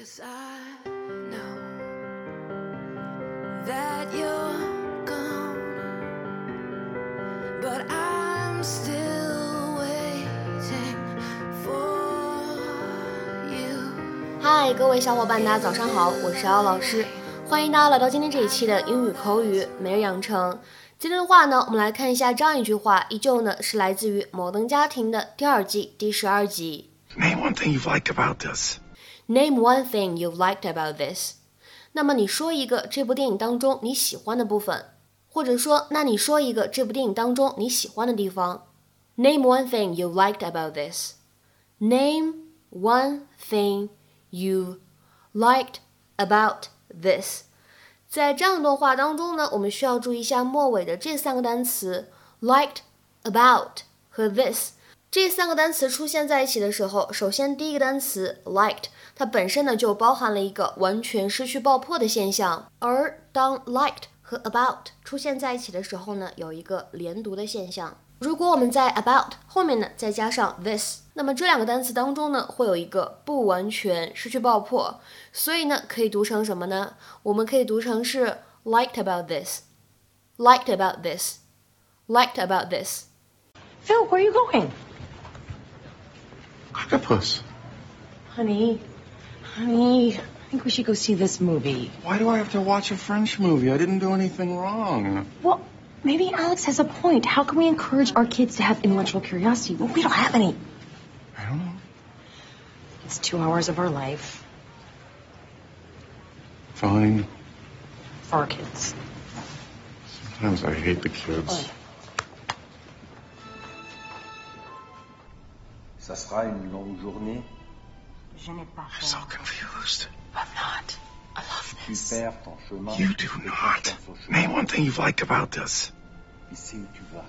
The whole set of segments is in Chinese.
Yes, I know that you're gone, but I'm still waiting for you. 嗨，各位小伙伴，大家早上好，我是姚老师，欢迎大家来到今天这一期的英语口语每日养成。今天的话呢，我们来看一下这样一句话，依旧呢是来自于《摩登家庭》的第二季第十二集。Name one thing you've liked about this. Name one thing you liked about this。那么你说一个这部电影当中你喜欢的部分，或者说，那你说一个这部电影当中你喜欢的地方。Name one thing you liked about this. Name one thing you liked about this. 在这样一段话当中呢，我们需要注意一下末尾的这三个单词 liked、about 和 this。 这三个单词出现在一起的时候，首先第一个单词 liked，它本身呢就包含了一个完全失去爆破的现象，而当 liked 和 about 出现在一起的时候呢，有一个连读的现象。如果我们在 about 后面呢再加上 this，那么这两个单词当中呢会有一个不完全失去爆破，所以呢可以读成什么呢？我们可以读成是 liked about this，liked about this，liked about this。Phil, where are you going? Octopus. Honey, honey, I think we should go see this movie. Why do I have to watch a French movie? I didn't do anything wrong. Well, maybe Alex has a point. How can we encourage our kids to have intellectual curiosity? Well, we don't have any. I don't know. It's two hours of our life Fine. for our kids. Sometimes I hate the kids. Ça sera une longue journée. Je n'ai pas I'm so confused. I'm not. I love Tu this. perds ton chemin. You do not. confiance au chemin. Name one thing you've liked about this. Ici où tu vas.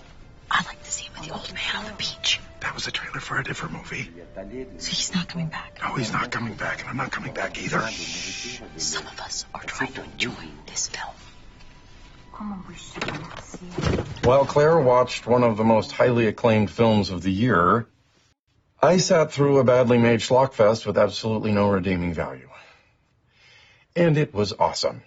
I'd like the scene with the old man on the beach. That was a trailer for a different movie. Tu y es allé de So he's not coming back. No, he's not coming back, and I'm not coming back either. de nourriture et de Some of us are trying to enjoy this film. While Claire watched one of the most highly acclaimed films of the year, I sat through a badly made schlockfest with absolutely no redeeming value. And it was awesome.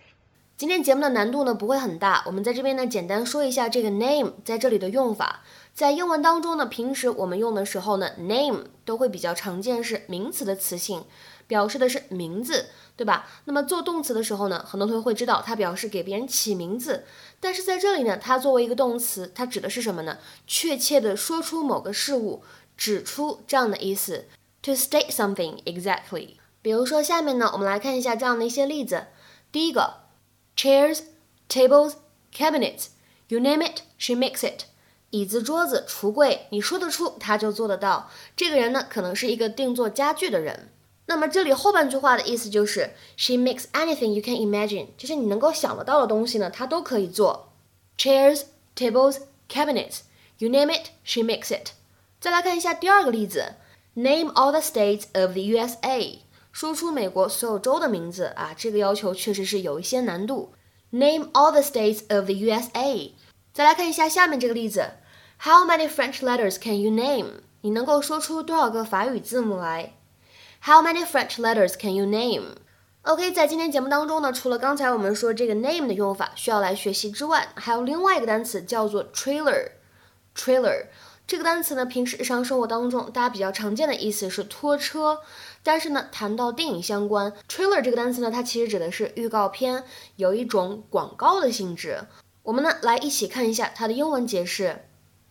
今天节目的难度呢不会很大，我们在这边呢简单说一下这个 name 在这里的用法。在英文当中呢，平时我们用的时候呢，name 都会比较常见是名词的词性，表示的是名字，对吧？那么做动词的时候呢，很多同学会知道它表示给别人起名字，但是在这里呢，它作为一个动词，它指的是什么呢？确切的说出某个事物，指出这样的意思，to state something exactly。比如说下面呢，我们来看一下这样的一些例子。第一个。chairs, tables, cabinets, you name it, she makes it. 椅子、桌子、橱柜，你说得出，她就做得到。这个人呢，可能是一个定做家具的人。那么这里后半句话的意思就是 she makes anything you can imagine，就是你能够想得到的东西呢，她都可以做。Chairs, tables, cabinets, you name it, she makes it. 再来看一下第二个例子，name all the states of the USA。说出美国所有州的名字啊，这个要求确实是有一些难度。Name all the states of the USA。再来看一下下面这个例子，How many French letters can you name？你能够说出多少个法语字母来？How many French letters can you name？OK，、在今天节目当中呢，除了刚才我们说这个 name 的用法需要来学习之外，还有另外一个单词叫做 trailer。trailer 这个单词呢，平时日常生活当中大家比较常见的意思是拖车，但是呢，谈到电影相关，trailer 这个单词呢，它其实指的是预告片，有一种广告的性质。我们呢，来一起看一下它的英文解释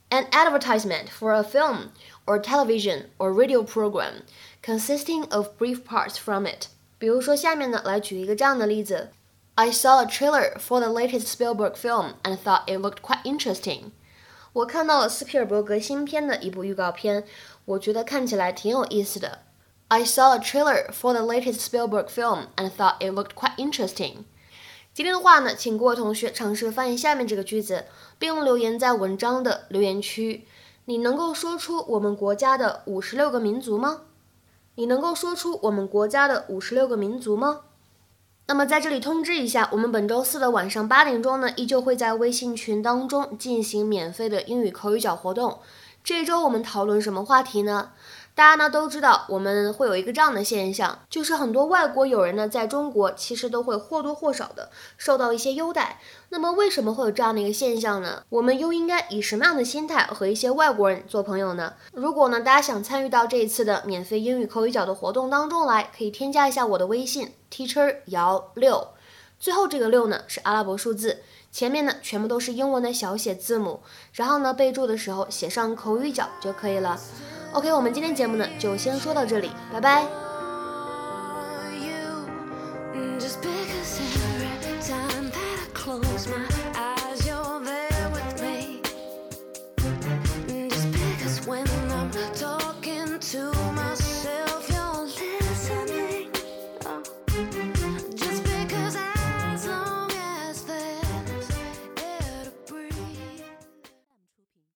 ：an advertisement for a film or television or radio program consisting of brief parts from it。比如说下面呢，来举一个这样的例子：I saw a trailer for the latest Spielberg film and thought it looked quite interesting。我看到了斯皮尔伯格新片的一部预告片，我觉得看起来挺有意思的。I saw a trailer for the latest Spielberg film and thought it looked quite interesting。今天的话呢，请各位同学尝试翻译下面这个句子，并留言在文章的留言区。你能够说出我们国家的五十六个民族吗？你能够说出我们国家的五十六个民族吗？那么在这里通知一下，我们本周四的晚上八点钟呢，依旧会在微信群当中进行免费的英语口语角活动。这周我们讨论什么话题呢？大家呢都知道，我们会有一个这样的现象，就是很多外国友人呢在中国其实都会或多或少的受到一些优待。那么为什么会有这样的一个现象呢？我们又应该以什么样的心态和一些外国人做朋友呢？如果呢大家想参与到这一次的免费英语口语角的活动当中来，可以添加一下我的微信 teacher 姚六，最后这个六呢是阿拉伯数字。前面呢全部都是英文的小写字母，然后呢备注的时候写上口语角就可以了。ok 我们今天节目呢就先说到这里拜拜 just time that i close my eyes